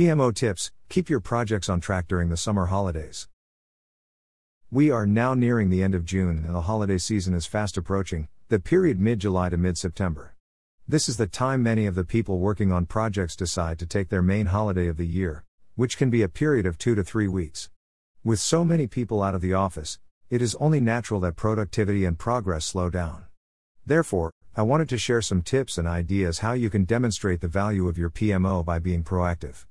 PMO tips keep your projects on track during the summer holidays. We are now nearing the end of June and the holiday season is fast approaching, the period mid July to mid September. This is the time many of the people working on projects decide to take their main holiday of the year, which can be a period of two to three weeks. With so many people out of the office, it is only natural that productivity and progress slow down. Therefore, I wanted to share some tips and ideas how you can demonstrate the value of your PMO by being proactive.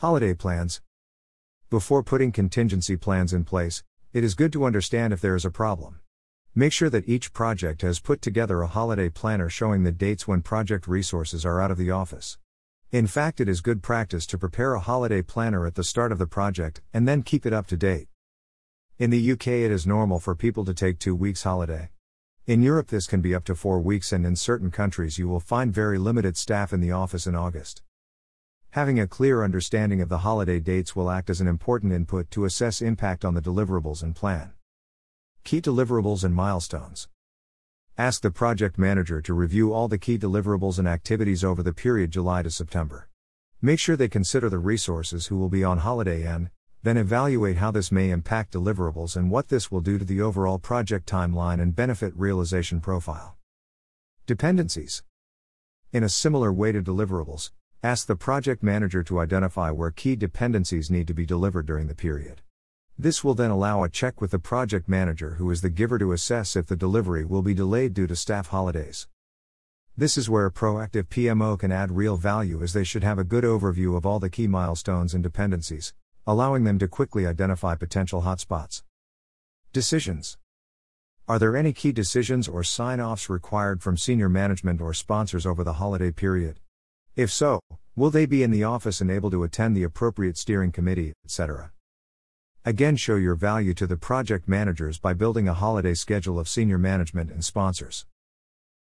Holiday plans. Before putting contingency plans in place, it is good to understand if there is a problem. Make sure that each project has put together a holiday planner showing the dates when project resources are out of the office. In fact, it is good practice to prepare a holiday planner at the start of the project and then keep it up to date. In the UK, it is normal for people to take two weeks holiday. In Europe, this can be up to four weeks, and in certain countries, you will find very limited staff in the office in August. Having a clear understanding of the holiday dates will act as an important input to assess impact on the deliverables and plan. Key deliverables and milestones. Ask the project manager to review all the key deliverables and activities over the period July to September. Make sure they consider the resources who will be on holiday and, then evaluate how this may impact deliverables and what this will do to the overall project timeline and benefit realization profile. Dependencies. In a similar way to deliverables, Ask the project manager to identify where key dependencies need to be delivered during the period. This will then allow a check with the project manager, who is the giver, to assess if the delivery will be delayed due to staff holidays. This is where a proactive PMO can add real value as they should have a good overview of all the key milestones and dependencies, allowing them to quickly identify potential hotspots. Decisions Are there any key decisions or sign offs required from senior management or sponsors over the holiday period? If so, will they be in the office and able to attend the appropriate steering committee, etc.? Again, show your value to the project managers by building a holiday schedule of senior management and sponsors.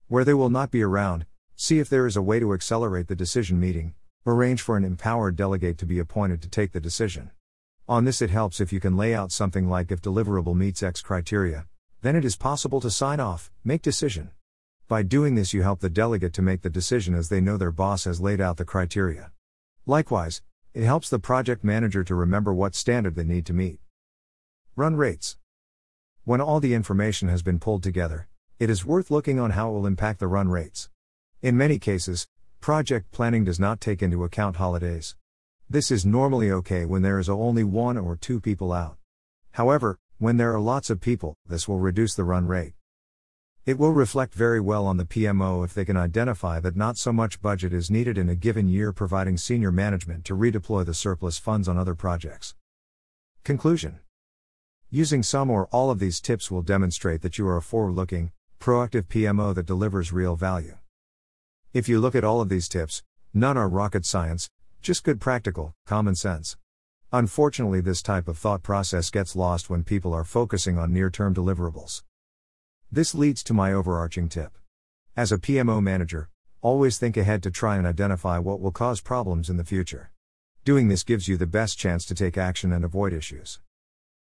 Where they will not be around, see if there is a way to accelerate the decision meeting, arrange for an empowered delegate to be appointed to take the decision. On this, it helps if you can lay out something like if deliverable meets X criteria, then it is possible to sign off, make decision. By doing this, you help the delegate to make the decision as they know their boss has laid out the criteria. Likewise, it helps the project manager to remember what standard they need to meet. Run rates. When all the information has been pulled together, it is worth looking on how it will impact the run rates. In many cases, project planning does not take into account holidays. This is normally okay when there is only one or two people out. However, when there are lots of people, this will reduce the run rate. It will reflect very well on the PMO if they can identify that not so much budget is needed in a given year, providing senior management to redeploy the surplus funds on other projects. Conclusion Using some or all of these tips will demonstrate that you are a forward looking, proactive PMO that delivers real value. If you look at all of these tips, none are rocket science, just good practical, common sense. Unfortunately, this type of thought process gets lost when people are focusing on near term deliverables. This leads to my overarching tip. As a PMO manager, always think ahead to try and identify what will cause problems in the future. Doing this gives you the best chance to take action and avoid issues.